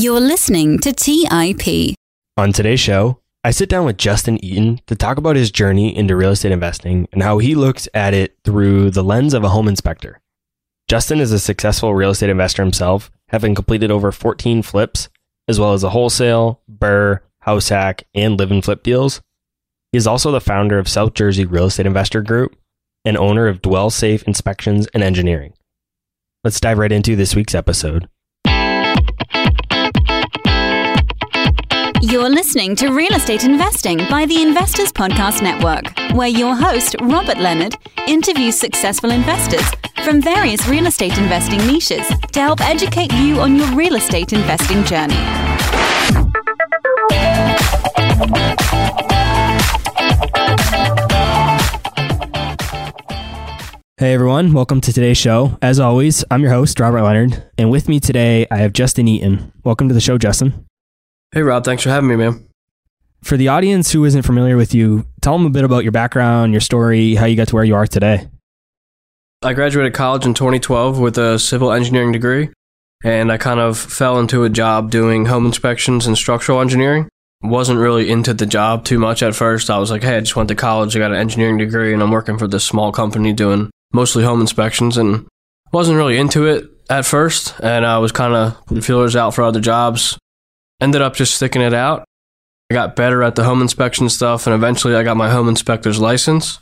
You're listening to TIP. On today's show, I sit down with Justin Eaton to talk about his journey into real estate investing and how he looks at it through the lens of a home inspector. Justin is a successful real estate investor himself, having completed over 14 flips, as well as a wholesale, BRRRR, house hack, and live and flip deals. He is also the founder of South Jersey Real Estate Investor Group and owner of Dwell Safe Inspections and Engineering. Let's dive right into this week's episode. You're listening to Real Estate Investing by the Investors Podcast Network, where your host, Robert Leonard, interviews successful investors from various real estate investing niches to help educate you on your real estate investing journey. Hey everyone, welcome to today's show. As always, I'm your host, Robert Leonard, and with me today I have Justin Eaton. Welcome to the show, Justin. Hey, Rob. Thanks for having me, man. For the audience who isn't familiar with you, tell them a bit about your background, your story, how you got to where you are today. I graduated college in 2012 with a civil engineering degree, and I kind of fell into a job doing home inspections and structural engineering. Wasn't really into the job too much at first. I was like, hey, I just went to college, I got an engineering degree, and I'm working for this small company doing mostly home inspections, and wasn't really into it at first. And I was kind of putting feelers out for other jobs. Ended up just sticking it out. I got better at the home inspection stuff, and eventually I got my home inspector's license.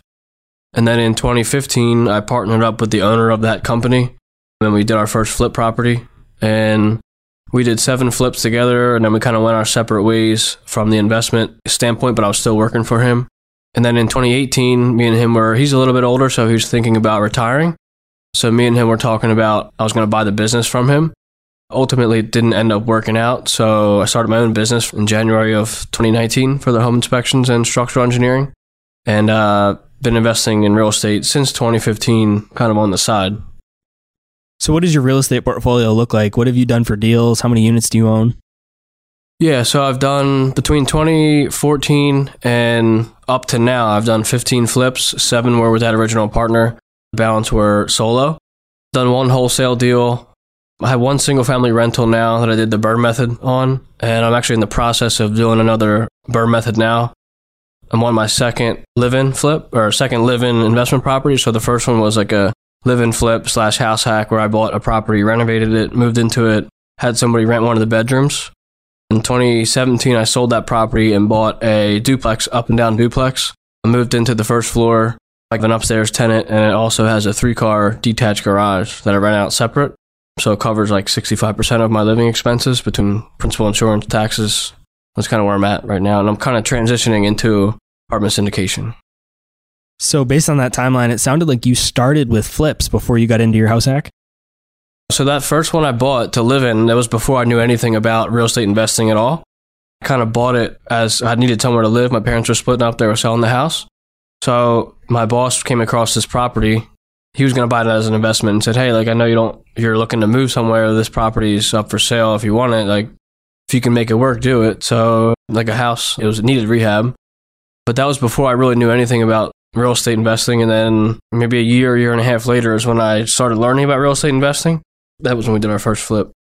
And then in 2015, I partnered up with the owner of that company. And then we did our first flip property, and we did seven flips together. And then we kind of went our separate ways from the investment standpoint, but I was still working for him. And then in 2018, me and him were, he's a little bit older, so he was thinking about retiring. So me and him were talking about, I was going to buy the business from him. Ultimately, it didn't end up working out. So I started my own business in January of 2019 for the home inspections and structural engineering. And uh, been investing in real estate since 2015, kind of on the side. So, what does your real estate portfolio look like? What have you done for deals? How many units do you own? Yeah, so I've done between 2014 and up to now, I've done 15 flips. Seven were with that original partner, the balance were solo. Done one wholesale deal. I have one single family rental now that I did the BRRRR method on, and I'm actually in the process of doing another BRRRR method now. I'm on my second live in flip or second live in investment property. So the first one was like a live in flip slash house hack where I bought a property, renovated it, moved into it, had somebody rent one of the bedrooms. In 2017, I sold that property and bought a duplex, up and down duplex. I moved into the first floor, like an upstairs tenant, and it also has a three car detached garage that I rent out separate. So it covers like 65% of my living expenses between principal insurance, taxes. That's kind of where I'm at right now. And I'm kind of transitioning into apartment syndication. So, based on that timeline, it sounded like you started with flips before you got into your house hack. So that first one I bought to live in, that was before I knew anything about real estate investing at all. I kind of bought it as I needed somewhere to live. My parents were splitting up, they were selling the house. So my boss came across this property. He was going to buy it as an investment and said, "Hey, like I know you don't you're looking to move somewhere, this property is up for sale if you want it. Like if you can make it work, do it." So like a house, it was it needed rehab. But that was before I really knew anything about real estate investing and then maybe a year, year and a half later is when I started learning about real estate investing. That was when we did our first flip.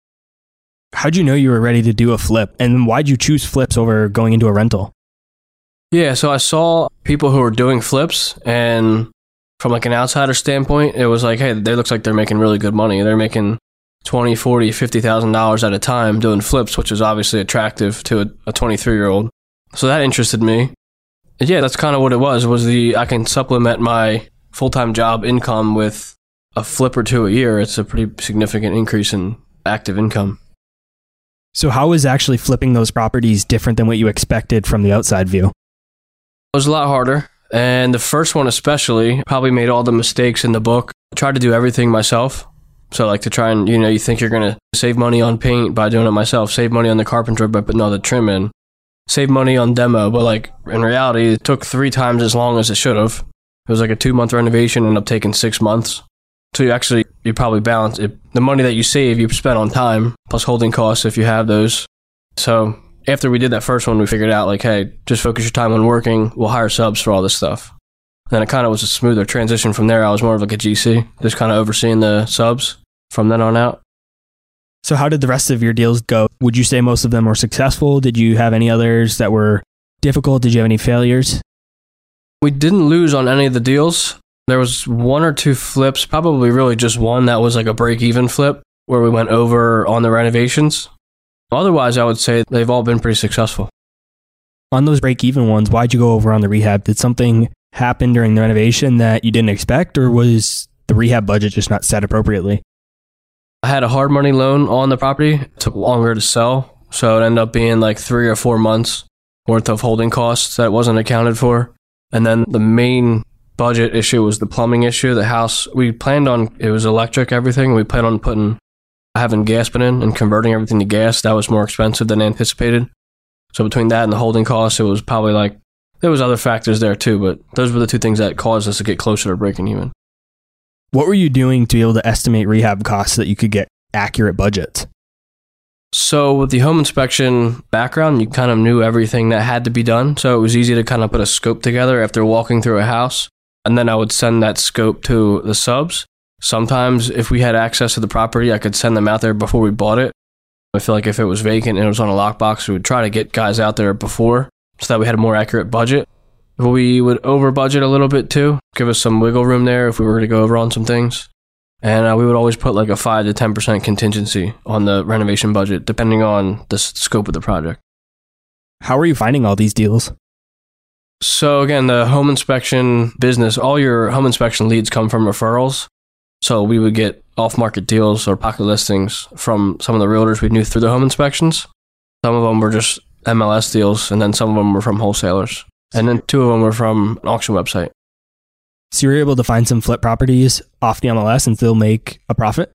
How'd you know you were ready to do a flip? And why'd you choose flips over going into a rental? Yeah, so I saw people who were doing flips, and from like an outsider standpoint, it was like, hey, they looks like they're making really good money. They're making twenty, forty, fifty thousand dollars at a time doing flips, which is obviously attractive to a twenty-three year old. So that interested me. And yeah, that's kind of what it was. Was the I can supplement my full time job income with a flip or two a year, it's a pretty significant increase in active income. So, how is actually flipping those properties different than what you expected from the outside view? It was a lot harder. And the first one, especially, probably made all the mistakes in the book. I tried to do everything myself. So, like to try and, you know, you think you're going to save money on paint by doing it myself, save money on the carpenter by putting all the trim in, save money on demo. But, like, in reality, it took three times as long as it should have. It was like a two month renovation, ended up taking six months. So you actually you probably balance it. The money that you save, you spend on time plus holding costs if you have those. So after we did that first one, we figured out like, hey, just focus your time on working. We'll hire subs for all this stuff. And Then it kind of was a smoother transition from there. I was more of like a GC, just kind of overseeing the subs from then on out. So, how did the rest of your deals go? Would you say most of them were successful? Did you have any others that were difficult? Did you have any failures? We didn't lose on any of the deals. There was one or two flips, probably really just one that was like a break even flip where we went over on the renovations. Otherwise, I would say they've all been pretty successful. On those break even ones, why'd you go over on the rehab? Did something happen during the renovation that you didn't expect, or was the rehab budget just not set appropriately? I had a hard money loan on the property. It took longer to sell. So it ended up being like three or four months worth of holding costs that wasn't accounted for. And then the main budget issue was the plumbing issue. The house, we planned on, it was electric, everything. We planned on putting, having gas put in and converting everything to gas. That was more expensive than anticipated. So between that and the holding costs, it was probably like, there was other factors there too, but those were the two things that caused us to get closer to breaking even. What were you doing to be able to estimate rehab costs so that you could get accurate budgets? So with the home inspection background, you kind of knew everything that had to be done. So it was easy to kind of put a scope together after walking through a house. And then I would send that scope to the subs. Sometimes if we had access to the property, I could send them out there before we bought it. I feel like if it was vacant and it was on a lockbox, we would try to get guys out there before so that we had a more accurate budget. We would over budget a little bit too, give us some wiggle room there if we were to go over on some things. And uh, we would always put like a 5 to 10% contingency on the renovation budget, depending on the s- scope of the project. How are you finding all these deals? So, again, the home inspection business, all your home inspection leads come from referrals. So, we would get off market deals or pocket listings from some of the realtors we knew through the home inspections. Some of them were just MLS deals, and then some of them were from wholesalers. And then two of them were from an auction website. So you were able to find some flip properties off the MLS and still make a profit?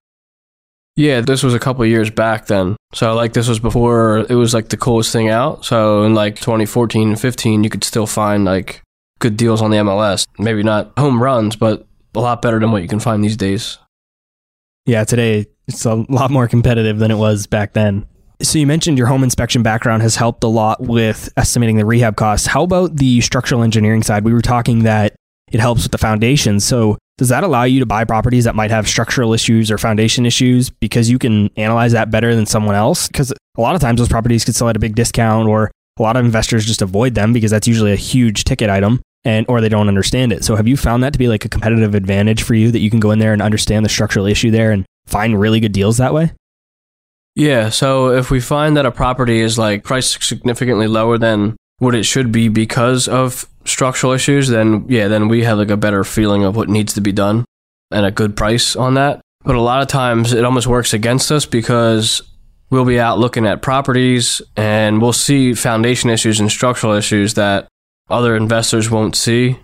Yeah, this was a couple of years back then. So like this was before it was like the coolest thing out. So in like 2014 and 15, you could still find like good deals on the MLS. Maybe not home runs, but a lot better than what you can find these days. Yeah, today it's a lot more competitive than it was back then. So you mentioned your home inspection background has helped a lot with estimating the rehab costs. How about the structural engineering side? We were talking that it helps with the foundation. So does that allow you to buy properties that might have structural issues or foundation issues because you can analyze that better than someone else? Because a lot of times those properties could sell at a big discount or a lot of investors just avoid them because that's usually a huge ticket item and or they don't understand it. So have you found that to be like a competitive advantage for you that you can go in there and understand the structural issue there and find really good deals that way? Yeah, so if we find that a property is like priced significantly lower than what it should be because of structural issues, then yeah, then we have like a better feeling of what needs to be done and a good price on that. But a lot of times it almost works against us because we'll be out looking at properties and we'll see foundation issues and structural issues that other investors won't see.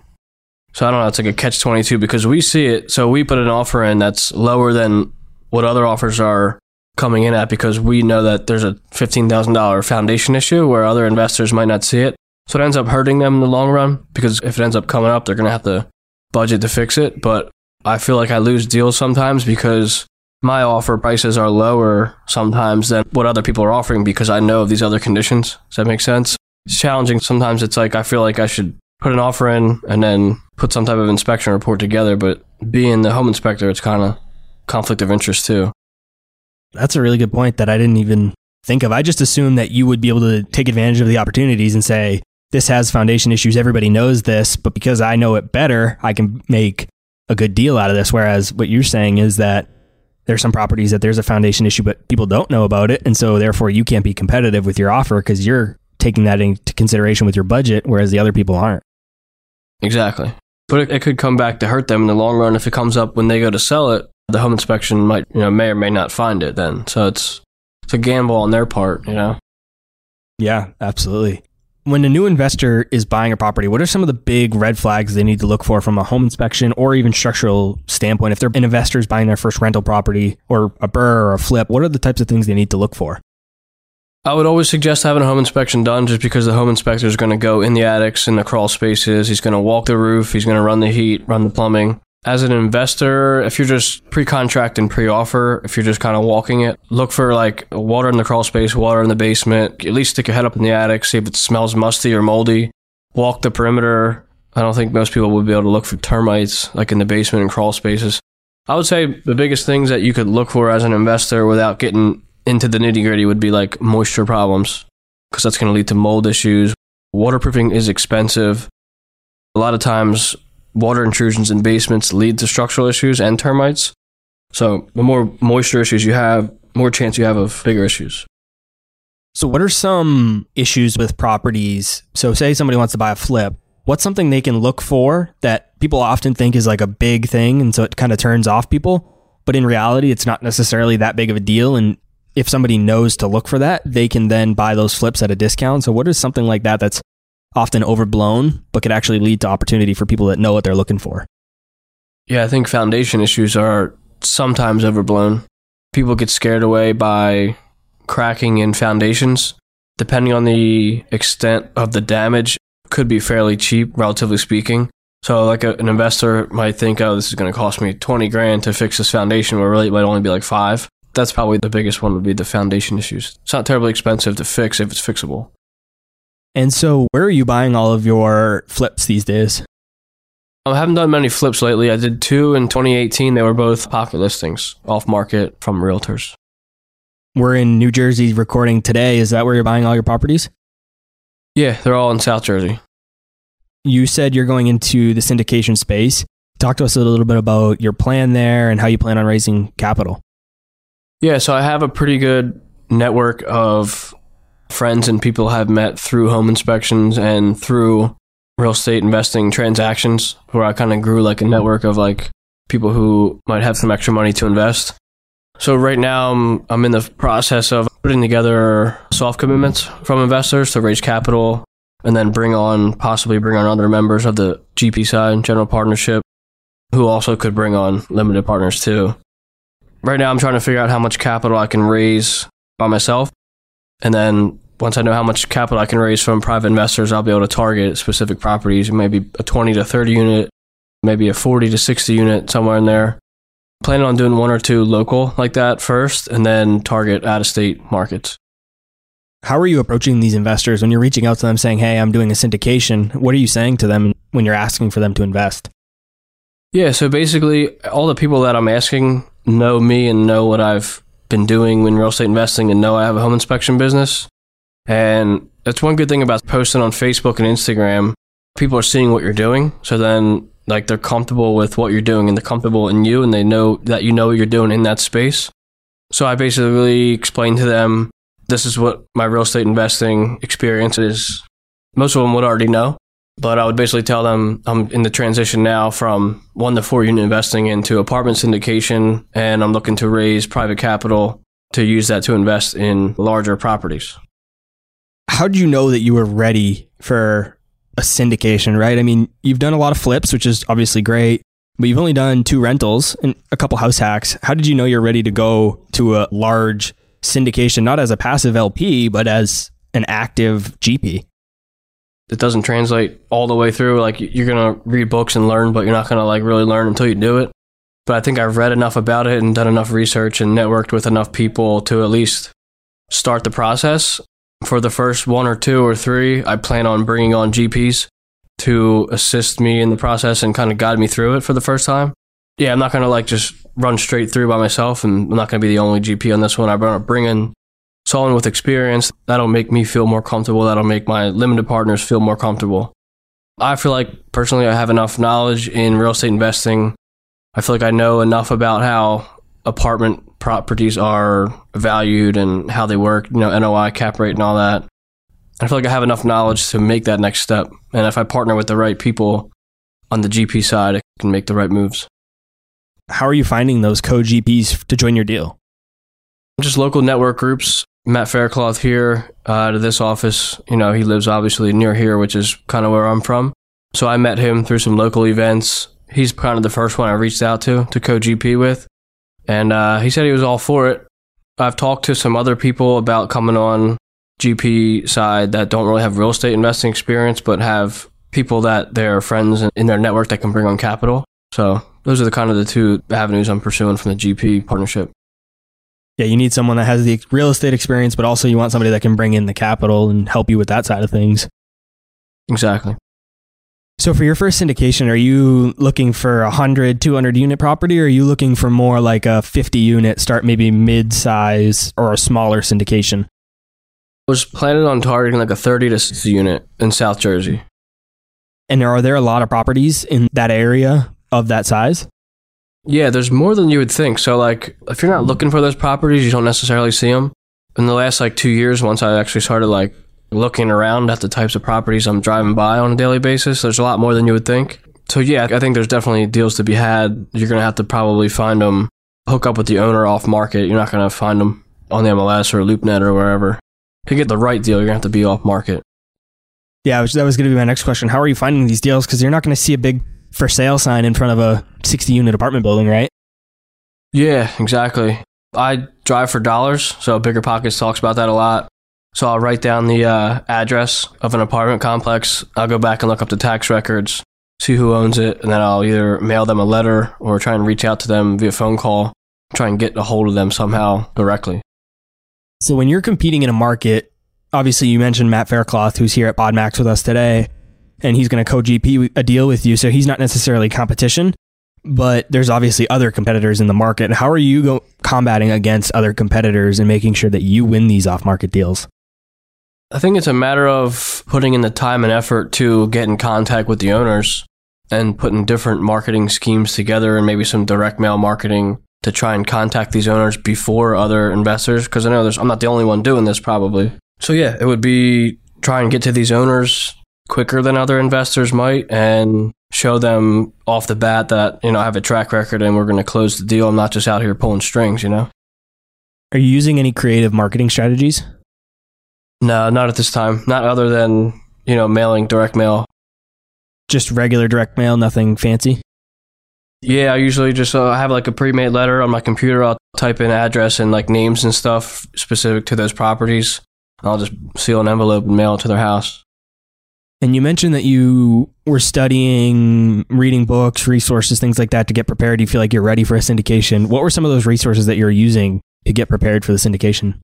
So I don't know, it's like a catch 22 because we see it. So we put an offer in that's lower than what other offers are coming in at because we know that there's a $15,000 foundation issue where other investors might not see it. So it ends up hurting them in the long run because if it ends up coming up, they're going to have to budget to fix it. But I feel like I lose deals sometimes because my offer prices are lower sometimes than what other people are offering because I know of these other conditions. Does that make sense? Challenging. Sometimes it's like I feel like I should put an offer in and then put some type of inspection report together. But being the home inspector, it's kind of conflict of interest too. That's a really good point that I didn't even think of. I just assumed that you would be able to take advantage of the opportunities and say, this has foundation issues. Everybody knows this, but because I know it better, I can make a good deal out of this. Whereas what you're saying is that there's some properties that there's a foundation issue, but people don't know about it. And so therefore you can't be competitive with your offer because you're taking that into consideration with your budget, whereas the other people aren't. Exactly. But it, it could come back to hurt them in the long run if it comes up when they go to sell it. The home inspection might, you know, may or may not find it then. So it's it's a gamble on their part, you know. Yeah, absolutely. When a new investor is buying a property, what are some of the big red flags they need to look for from a home inspection or even structural standpoint? If they're an investor is buying their first rental property or a BRRRR or a flip, what are the types of things they need to look for? I would always suggest having a home inspection done just because the home inspector is going to go in the attics, in the crawl spaces. He's going to walk the roof. He's going to run the heat, run the plumbing. As an investor, if you're just pre contract and pre offer, if you're just kind of walking it, look for like water in the crawl space, water in the basement. At least stick your head up in the attic, see if it smells musty or moldy. Walk the perimeter. I don't think most people would be able to look for termites like in the basement and crawl spaces. I would say the biggest things that you could look for as an investor without getting into the nitty gritty would be like moisture problems because that's going to lead to mold issues. Waterproofing is expensive. A lot of times, water intrusions in basements lead to structural issues and termites. So, the more moisture issues you have, more chance you have of bigger issues. So, what are some issues with properties? So, say somebody wants to buy a flip. What's something they can look for that people often think is like a big thing, and so it kind of turns off people? But in reality, it's not necessarily that big of a deal. And if somebody knows to look for that, they can then buy those flips at a discount. So, what is something like that that's often overblown, but could actually lead to opportunity for people that know what they're looking for? Yeah, I think foundation issues are sometimes overblown. People get scared away by cracking in foundations. Depending on the extent of the damage, could be fairly cheap, relatively speaking. So, like a, an investor might think, oh, this is going to cost me 20 grand to fix this foundation, where really it might only be like five. That's probably the biggest one would be the foundation issues. It's not terribly expensive to fix if it's fixable. And so, where are you buying all of your flips these days? I haven't done many flips lately. I did two in 2018. They were both pocket listings, off market from realtors. We're in New Jersey recording today. Is that where you're buying all your properties? Yeah, they're all in South Jersey. You said you're going into the syndication space. Talk to us a little bit about your plan there and how you plan on raising capital. Yeah, so I have a pretty good network of friends and people I've met through home inspections and through real estate investing transactions where I kind of grew like a network of like people who might have some extra money to invest. So right now I'm, I'm in the process of putting together soft commitments from investors to raise capital and then bring on possibly bring on other members of the GP side, general partnership, who also could bring on limited partners too. Right now I'm trying to figure out how much capital I can raise by myself and then once I know how much capital I can raise from private investors, I'll be able to target specific properties, maybe a 20 to 30 unit, maybe a 40 to 60 unit, somewhere in there. Planning on doing one or two local like that first, and then target out of state markets. How are you approaching these investors when you're reaching out to them saying, Hey, I'm doing a syndication? What are you saying to them when you're asking for them to invest? Yeah, so basically, all the people that I'm asking know me and know what I've been doing in real estate investing and know I have a home inspection business. And that's one good thing about posting on Facebook and Instagram. People are seeing what you're doing. So then, like, they're comfortable with what you're doing and they're comfortable in you and they know that you know what you're doing in that space. So I basically explained to them this is what my real estate investing experience is. Most of them would already know, but I would basically tell them I'm in the transition now from one to four unit investing into apartment syndication, and I'm looking to raise private capital to use that to invest in larger properties how did you know that you were ready for a syndication, right? I mean, you've done a lot of flips, which is obviously great, but you've only done two rentals and a couple house hacks. How did you know you're ready to go to a large syndication, not as a passive LP, but as an active GP? It doesn't translate all the way through. Like you're to read books and learn, but you're not to like really learn until you do it. But I think I've read enough about it and done enough research and networked with enough people to at least start the process for the first one or two or three, I plan on bringing on GPs to assist me in the process and kind of guide me through it for the first time. Yeah, I'm not to like just run straight through by myself and I'm not to be the only GP on this one. I'm to bring in someone with experience. That'll make me feel more comfortable. That'll make my limited partners feel more comfortable. I feel like personally I have enough knowledge in real estate investing. I feel like I know enough about how apartment properties are valued and how they work, you know, NOI, cap rate, and all that. I feel like I have enough knowledge to make that next step. And if I partner with the right people on the GP side, I can make the right moves. How are you finding those co GPs to join your deal? Just local network groups. Matt Faircloth here uh, of this office, you know, he lives obviously near here, which is kind of where I'm from. So I met him through some local events. He's kind of the first one I reached out to to co GP with and uh, he said he was all for it. I've talked to some other people about coming on GP side that don't really have real estate investing experience, but have people that they're friends in their network that can bring on capital. So those are the kind of the two avenues I'm pursuing from the GP partnership. Yeah, you need someone that has the real estate experience, but also you want somebody that can bring in the capital and help you with that side of things. Exactly. So for your first syndication, are you looking for a 100, 200 unit property or are you looking for more like a 50 unit, start maybe mid-size or a smaller syndication? I was planning on targeting like a 30 to 60 unit in South Jersey. And are there a lot of properties in that area of that size? Yeah, there's more than you would think. So, like, if you're not looking for those properties, you don't necessarily see them. In the last like two years, once I actually started like looking around at the types of properties I'm driving by on a daily basis, there's a lot more than you would think. So, yeah, I think there's definitely deals to be had. You're going to have to probably find them, hook up with the owner off market. You're not going to find them on the MLS or LoopNet or wherever. To get the right deal, you're going to have to be off market. Yeah, that was going to be my next question. How are you finding these deals? Because you're not going to see a big for sale sign in front of a 60 unit apartment building, right? Yeah, exactly. I drive for dollars, so Bigger Pockets talks about that a lot. So I'll write down the uh, address of an apartment complex. I'll go back and look up the tax records, see who owns it, and then I'll either mail them a letter or try and reach out to them via phone call, try and get a hold of them somehow directly. So when you're competing in a market, obviously you mentioned Matt Faircloth, who's here at Podmax with us today, and he's going to co-GP a deal with you. So he's not necessarily competition, but there's obviously other competitors in the market. How are you go- combating against other competitors and making sure that you win these off-market deals? I think it's a matter of putting in the time and effort to get in contact with the owners and putting different marketing schemes together and maybe some direct mail marketing to try and contact these owners before other investors because I know there's I'm not the only one doing this probably. So yeah, it would be try and get to these owners quicker than other investors might and show them off the bat that, you know, I have a track record and we're going to close the deal. I'm not just out here pulling strings, you know? Are you using any creative marketing strategies? No, not at this time. Not other than, you know, mailing direct mail. Just regular direct mail, nothing fancy? Yeah, I usually just uh, have like a pre-made letter on my computer. I'll type in address and like names and stuff specific to those properties. I'll just seal an envelope and mail it to their house. And you mentioned that you were studying, reading books, resources, things like that to get prepared. You feel like you're ready for a syndication. What were some of those resources that you're using to get prepared for the syndication?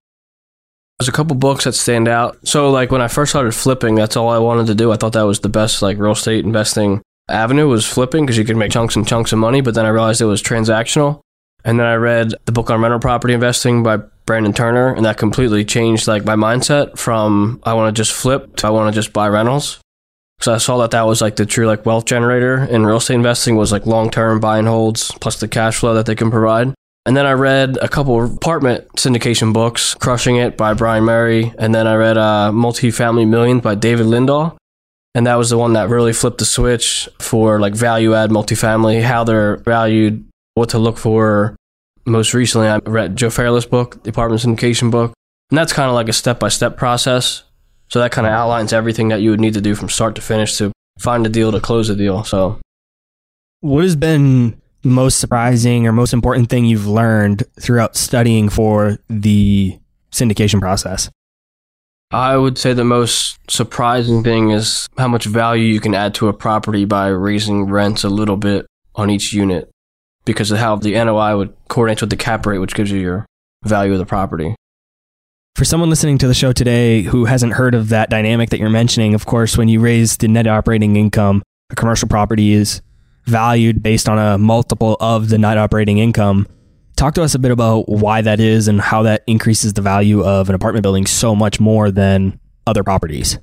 There's a couple books that stand out. So, like when I first started flipping, that's all I wanted to do. I thought that was the best like real estate investing avenue was flipping because you could make chunks and chunks of money. But then I realized it was transactional. And then I read the book on rental property investing by Brandon Turner, and that completely changed like my mindset from I want to just flip to I want to just buy rentals. So I saw that that was like the true like wealth generator in real estate investing was like long term buy and holds plus the cash flow that they can provide. And then I read a couple apartment syndication books, Crushing It by Brian Murray, and then I read uh, Multifamily Millions by David Lindahl. And that was the one that really flipped the switch for like value add multifamily, how they're valued, what to look for. Most recently, I read Joe Fairless' book, the apartment syndication book. And that's kind of like a step by step process. So that kind of outlines everything that you would need to do from start to finish to find a deal to close a deal. So, what has been the most surprising or most important thing you've learned throughout studying for the syndication process? I would say the most surprising thing is how much value you can add to a property by raising rents a little bit on each unit because of how the NOI would coordinate with the cap rate, which gives you your value of the property. For someone listening to the show today who hasn't heard of that dynamic that you're mentioning, of course, when you raise the net operating income, a commercial property is valued based on a multiple of the net operating income. Talk to us a bit about why that is and how that increases the value of an apartment building so much more than other properties.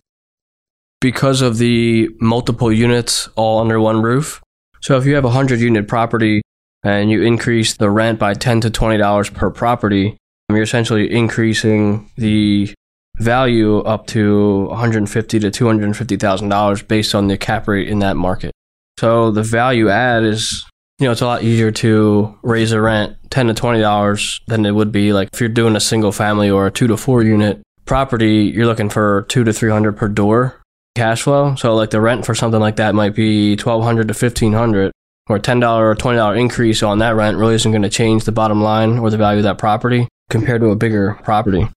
Because of the multiple units all under one roof. So if you have a 100 unit property and you increase the rent by 10 to $20 per property, um, you're essentially increasing the value up to 150 to 250 thousand dollars based on the cap rate in that market. So the value add is, you know, it's a lot easier to raise a rent 10 to 20 dollars than it would be like if you're doing a single family or a two to four unit property. You're looking for two to 300 per door cash flow. So like the rent for something like that might be 1200 to 1500 or a $10 or $20 increase on that rent really isn't going to change the bottom line or the value of that property compared to a bigger property.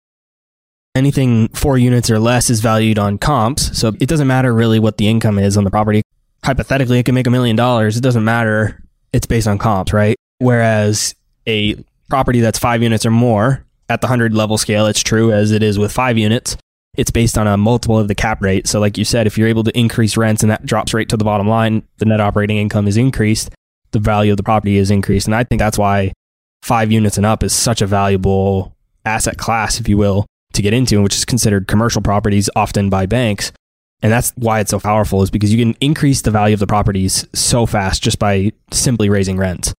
Anything four units or less is valued on comps. So it doesn't matter really what the income is on the property. Hypothetically, it can make a million dollars. It doesn't matter. It's based on comps, right? Whereas a property that's five units or more at the 100 level scale, it's true as it is with five units. It's based on a multiple of the cap rate. So, like you said, if you're able to increase rents and that drops right to the bottom line, the net operating income is increased, the value of the property is increased. And I think that's why five units and up is such a valuable asset class, if you will, to get into, which is considered commercial properties often by banks. And that's why it's so powerful, is because you can increase the value of the properties so fast just by simply raising rents.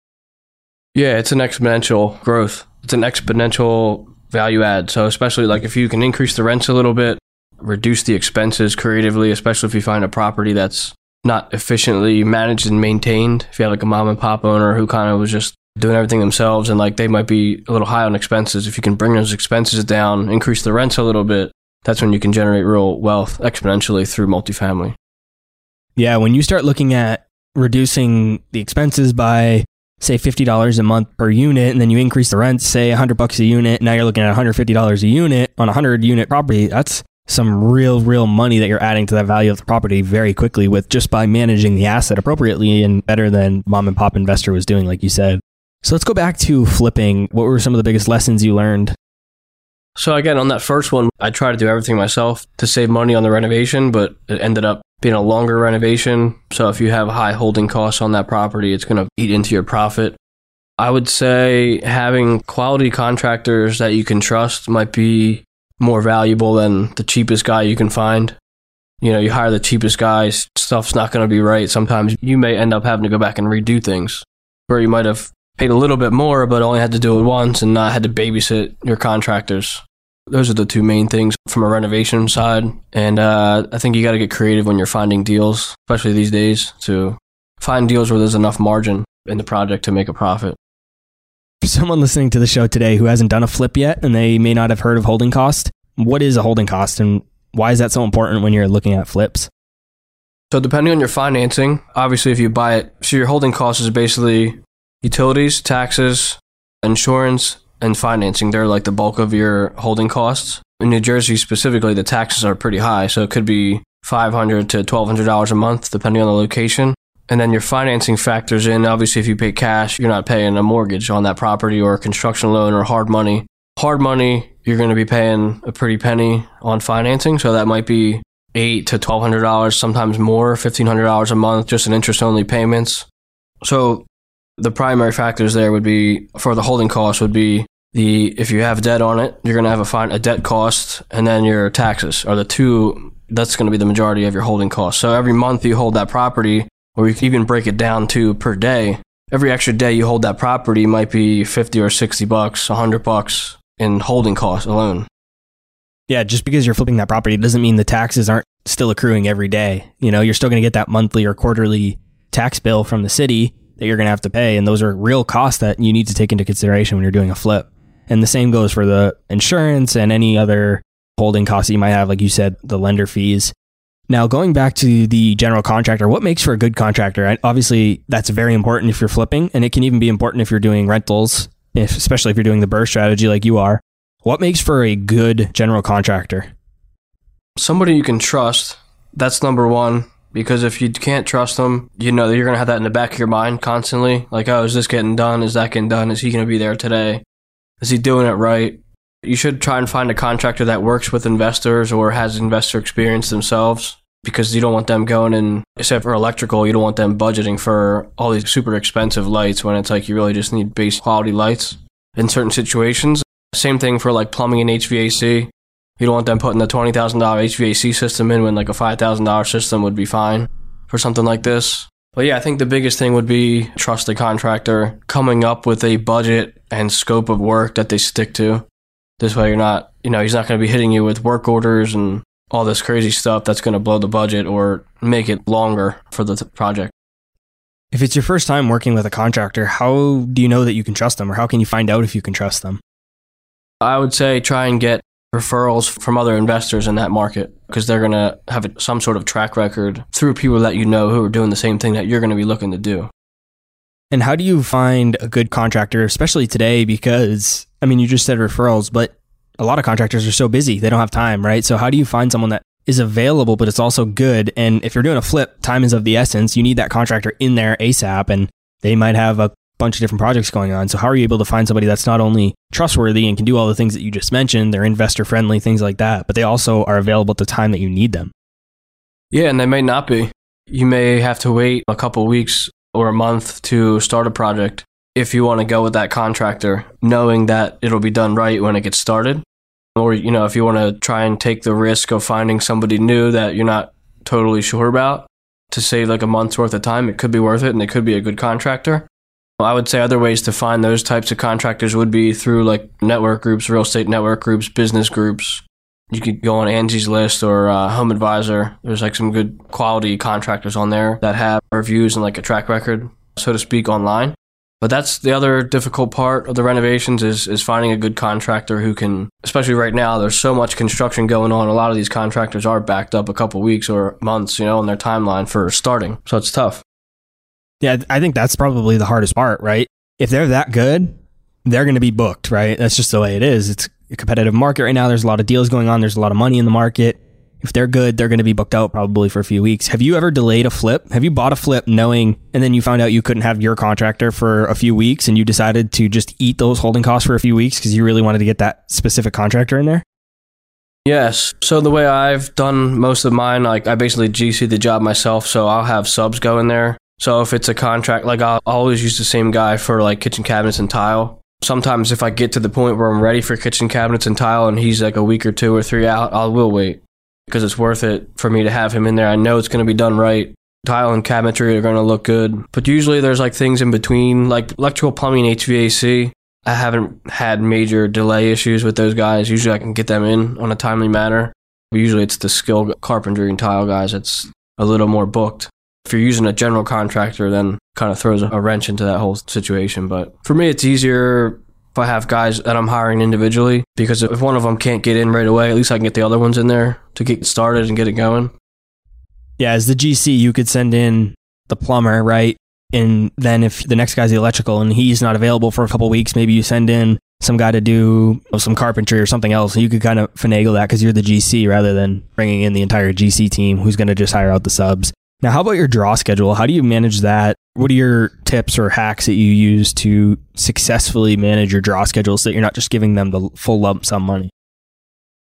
Yeah, it's an exponential growth. It's an exponential value add. So especially like if you can increase the rents a little bit, reduce the expenses creatively, especially if you find a property that's not efficiently managed and maintained. If you have like a mom and pop owner who kind of was just doing everything themselves and like they might be a little high on expenses, if you can bring those expenses down, increase the rents a little bit, that's when you can generate real wealth exponentially through multifamily. Yeah, when you start looking at reducing the expenses by say $50 a month per unit and then you increase the rent say 100 bucks a unit now you're looking at $150 a unit on a 100 unit property that's some real real money that you're adding to that value of the property very quickly with just by managing the asset appropriately and better than mom and pop investor was doing like you said. So let's go back to flipping. What were some of the biggest lessons you learned? So again on that first one i tried to do everything myself to save money on the renovation but it ended up being a longer renovation. So if you have high holding costs on that property, it's going to eat into your profit. I would say having quality contractors that you can trust might be more valuable than the cheapest guy you can find. You know, you hire the cheapest guys, stuff's not going to be right. Sometimes you may end up having to go back and redo things where you might have paid a little bit more, but only had to do it once and not had to babysit your contractors. Those are the two main things from a renovation side. And uh, I think you got to get creative when you're finding deals, especially these days, to find deals where there's enough margin in the project to make a profit. For someone listening to the show today who hasn't done a flip yet and they may not have heard of holding cost, what is a holding cost and why is that so important when you're looking at flips? So, depending on your financing, obviously, if you buy it, so your holding cost is basically utilities, taxes, insurance, and financing. They're like the bulk of your holding costs. In New Jersey specifically, the taxes are pretty high, so it could be 500 to $1,200 a month, depending on the location. And then your financing factors in. Obviously, if you pay cash, you're not paying a mortgage on that property or a construction loan or hard money. Hard money, you're going to be paying a pretty penny on financing. So that might be eight to twelve hundred dollars, sometimes more, fifteen hundred dollars a month, just in interest only payments. So the primary factors there would be for the holding costs would be the if you have debt on it, you're going to have a fine a debt cost, and then your taxes are the two. That's going to be the majority of your holding costs. So every month you hold that property, or you can even break it down to per day. Every extra day you hold that property might be fifty or sixty bucks, hundred bucks in holding costs alone. Yeah, just because you're flipping that property doesn't mean the taxes aren't still accruing every day. You know, you're still going to get that monthly or quarterly tax bill from the city that you're going to have to pay, and those are real costs that you need to take into consideration when you're doing a flip. And the same goes for the insurance and any other holding costs you might have, like you said, the lender fees. Now, going back to the general contractor, what makes for a good contractor? Obviously, that's very important if you're flipping, and it can even be important if you're doing rentals, if, especially if you're doing the BRRRR strategy like you are. What makes for a good general contractor? Somebody you can trust. That's number one. Because if you can't trust them, you know that you're going to have that in the back of your mind constantly. Like, oh, is this getting done? Is that getting done? Is he going to be there today? Is he doing it right? You should try and find a contractor that works with investors or has investor experience themselves because you don't want them going and, except for electrical, you don't want them budgeting for all these super expensive lights when it's like you really just need base quality lights in certain situations. Same thing for like plumbing and HVAC. You don't want them putting the $20,000 HVAC system in when like a $5,000 system would be fine for something like this. But yeah, I think the biggest thing would be trust the contractor coming up with a budget and scope of work that they stick to. This way, you're not, you know, he's not going to be hitting you with work orders and all this crazy stuff that's going to blow the budget or make it longer for the project. If it's your first time working with a contractor, how do you know that you can trust them or how can you find out if you can trust them? I would say try and get referrals from other investors in that market because they're going to have some sort of track record through people that you know who are doing the same thing that you're going to be looking to do. And how do you find a good contractor, especially today? Because, I mean, you just said referrals, but a lot of contractors are so busy, they don't have time, right? So, how do you find someone that is available, but it's also good? And if you're doing a flip, time is of the essence. You need that contractor in there ASAP, and they might have a bunch of different projects going on. So how are you able to find somebody that's not only trustworthy and can do all the things that you just mentioned, they're investor friendly, things like that, but they also are available at the time that you need them? Yeah, and they may not be. You may have to wait a couple weeks or a month to start a project if you want to go with that contractor, knowing that it'll be done right when it gets started. Or, you know, if you want to try and take the risk of finding somebody new that you're not totally sure about to save like a month's worth of time, it could be worth it and it could be a good contractor. I would say other ways to find those types of contractors would be through like network groups, real estate network groups, business groups. You could go on Angie's List or uh, Home Advisor. There's like some good quality contractors on there that have reviews and like a track record, so to speak, online. But that's the other difficult part of the renovations is is finding a good contractor who can, especially right now. There's so much construction going on. A lot of these contractors are backed up a couple weeks or months, you know, on their timeline for starting. So it's tough. Yeah, I think that's probably the hardest part, right? If they're that good, they're going to be booked, right? That's just the way it is. It's a competitive market right now. There's a lot of deals going on. There's a lot of money in the market. If they're good, they're going to be booked out probably for a few weeks. Have you ever delayed a flip? Have you bought a flip knowing and then you found out you couldn't have your contractor for a few weeks and you decided to just eat those holding costs for a few weeks because you really wanted to get that specific contractor in there? Yes. So the way I've done most of mine, like I basically GC the job myself. So I'll have subs go in there so if it's a contract, like I'll always use the same guy for like kitchen cabinets and tile. Sometimes if I get to the point where I'm ready for kitchen cabinets and tile and he's like a week or two or three out, I will wait because it's worth it for me to have him in there. I know it's going to be done right. Tile and cabinetry are going to look good. But usually there's like things in between, like electrical, plumbing, HVAC. I haven't had major delay issues with those guys. Usually I can get them in on a timely manner. But usually it's the skilled carpentry and tile guys that's a little more booked if you're using a general contractor, then kind of throws a wrench into that whole situation. But for me, it's easier if I have guys that I'm hiring individually because if one of them can't get in right away, at least I can get the other ones in there to get started and get it going. Yeah, as the GC, you could send in the plumber, right? And then if the next guy's the electrical and he's not available for a couple weeks, maybe you send in some guy to do some carpentry or something else. You could kind of finagle that because you're the GC rather than bringing in the entire GC team who's going to just hire out the subs. Now, how about your draw schedule? How do you manage that? What are your tips or hacks that you use to successfully manage your draw schedule so that you're not just giving them the full lump sum money?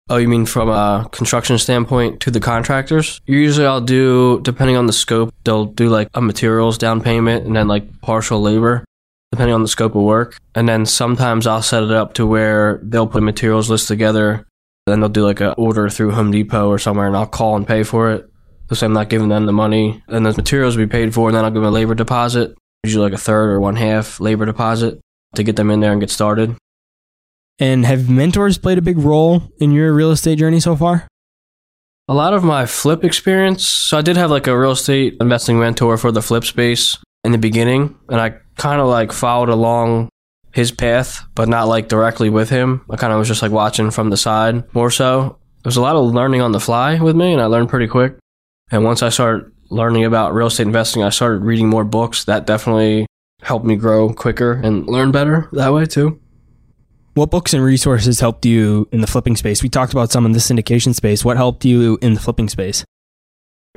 Oh, you mean from a construction standpoint to the contractors? Usually I'll do, depending on the scope, they'll do like a materials down payment and then like partial labor, depending on the scope of work. And then sometimes I'll set it up to where they'll put materials list together. Then they'll do like an order through Home Depot or somewhere and I'll call and pay for it. So I'm not giving them the money. And the materials will be paid for, and then I'll give them a labor deposit, usually like a third or one half labor deposit to get them in there and get started. And have mentors played a big role in your real estate journey so far? A lot of my flip experience. So I did have like a real estate investing mentor for the flip space in the beginning, and I kind of like followed along his path, but not like directly with him. I kind of was just like watching from the side more so. There was a lot of learning on the fly with me, and I learned pretty quick. And once I started learning about real estate investing, I started reading more books. That definitely helped me grow quicker and learn better that way too. What books and resources helped you in the flipping space? We talked about some in the syndication space. What helped you in the flipping space?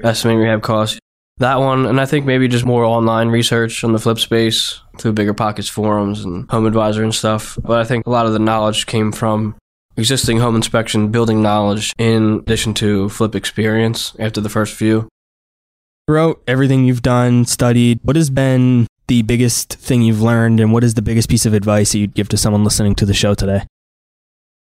Estimating rehab costs. That one, and I think maybe just more online research on the flip space through Bigger Pockets forums and Home Advisor and stuff. But I think a lot of the knowledge came from existing home inspection building knowledge in addition to flip experience after the first few. Throughout everything you've done, studied, what has been the biggest thing you've learned and what is the biggest piece of advice that you'd give to someone listening to the show today?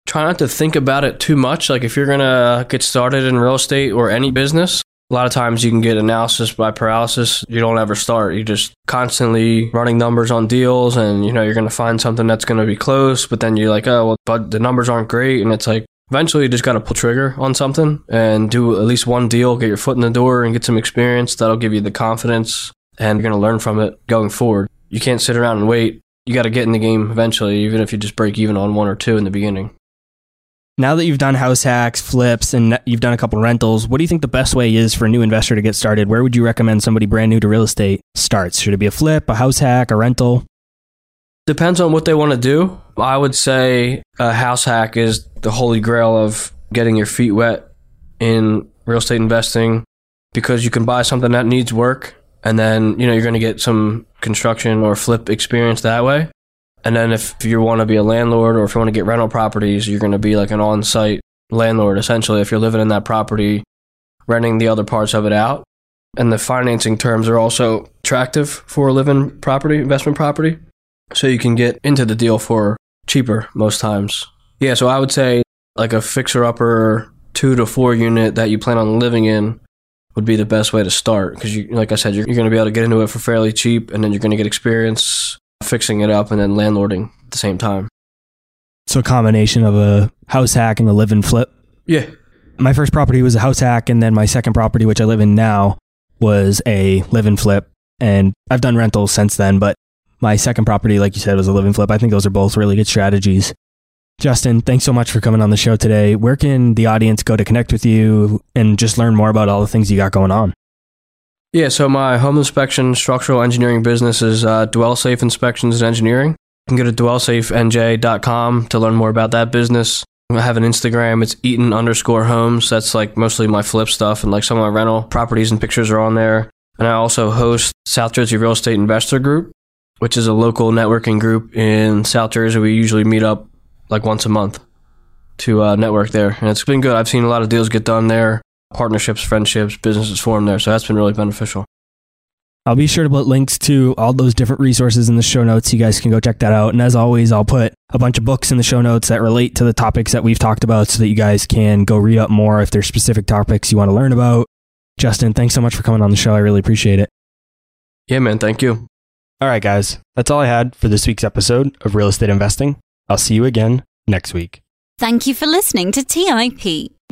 Try not to think about it too much. Like if you're going to get started in real estate or any business, a lot of times you can get analysis by paralysis. You don't ever start. You're just constantly running numbers on deals and you know you're going to find something that's going to be close, but then you're like, "Oh, well, but the numbers aren't great." And it's like eventually you just got to pull trigger on something and do at least one deal, get your foot in the door and get some experience. That'll give you the confidence and you're going to learn from it going forward. You can't sit around and wait. You got to get in the game eventually, even if you just break even on one or two in the beginning. Now that you've done house hacks, flips, and you've done a couple rentals, what do you think the best way is for a new investor to get started? Where would you recommend somebody brand new to real estate starts? Should it be a flip, a house hack, a rental? Depends on what they want to do. I would say a house hack is the holy grail of getting your feet wet in real estate investing because you can buy something that needs work and then, you know, you're going to get some construction or flip experience that way. And then if you want to be a landlord or if you want to get rental properties, you're going to be like an on site landlord essentially if you're living in that property, renting the other parts of it out. And the financing terms are also attractive for a living property, investment property. So you can get into the deal for cheaper most times. Yeah, so I would say like a fixer upper two to four unit that you plan on living in would be the best way to start because you like I said you're, you're going to be able to get into it for fairly cheap and then you're going to get experience fixing it up and then landlording at the same time. So a combination of a house hack and a live and flip. Yeah. My first property was a house hack, and then my second property, which I live in now, was a live and flip. And I've done rentals since then, but my second property, like you said, was a live and flip. I think those are both really good strategies. Justin, thanks so much for coming on the show today. Where can the audience go to connect with you and just learn more about all the things you got going on? Yeah, so my home inspection structural engineering business is uh, Dwell Safe Inspections and Engineering. You can go to dwellsafenj.com to learn more about that business. I have an Instagram. It's Eaton underscore homes. That's like mostly my flip stuff and like some of my rental properties and pictures are on there. And I also host South Jersey Real Estate Investor Group, which is a local networking group in South Jersey. We usually meet up like once a month to uh, network there. And it's been good. I've seen a lot of deals get done there, partnerships, friendships, businesses formed there. So that's been really beneficial. I'll be sure to put links to all those different resources in the show notes. You guys can go check that out. And as always, I'll put a bunch of books in the show notes that relate to the topics that we've talked about so that you guys can go read up more if there's specific topics you want to learn about. Justin, thanks so much for coming on the show. I really appreciate it. Yeah, man. Thank you. All right, guys. That's all I had for this week's episode of Real Estate Investing. I'll see you again next week. Thank you for listening to TIP.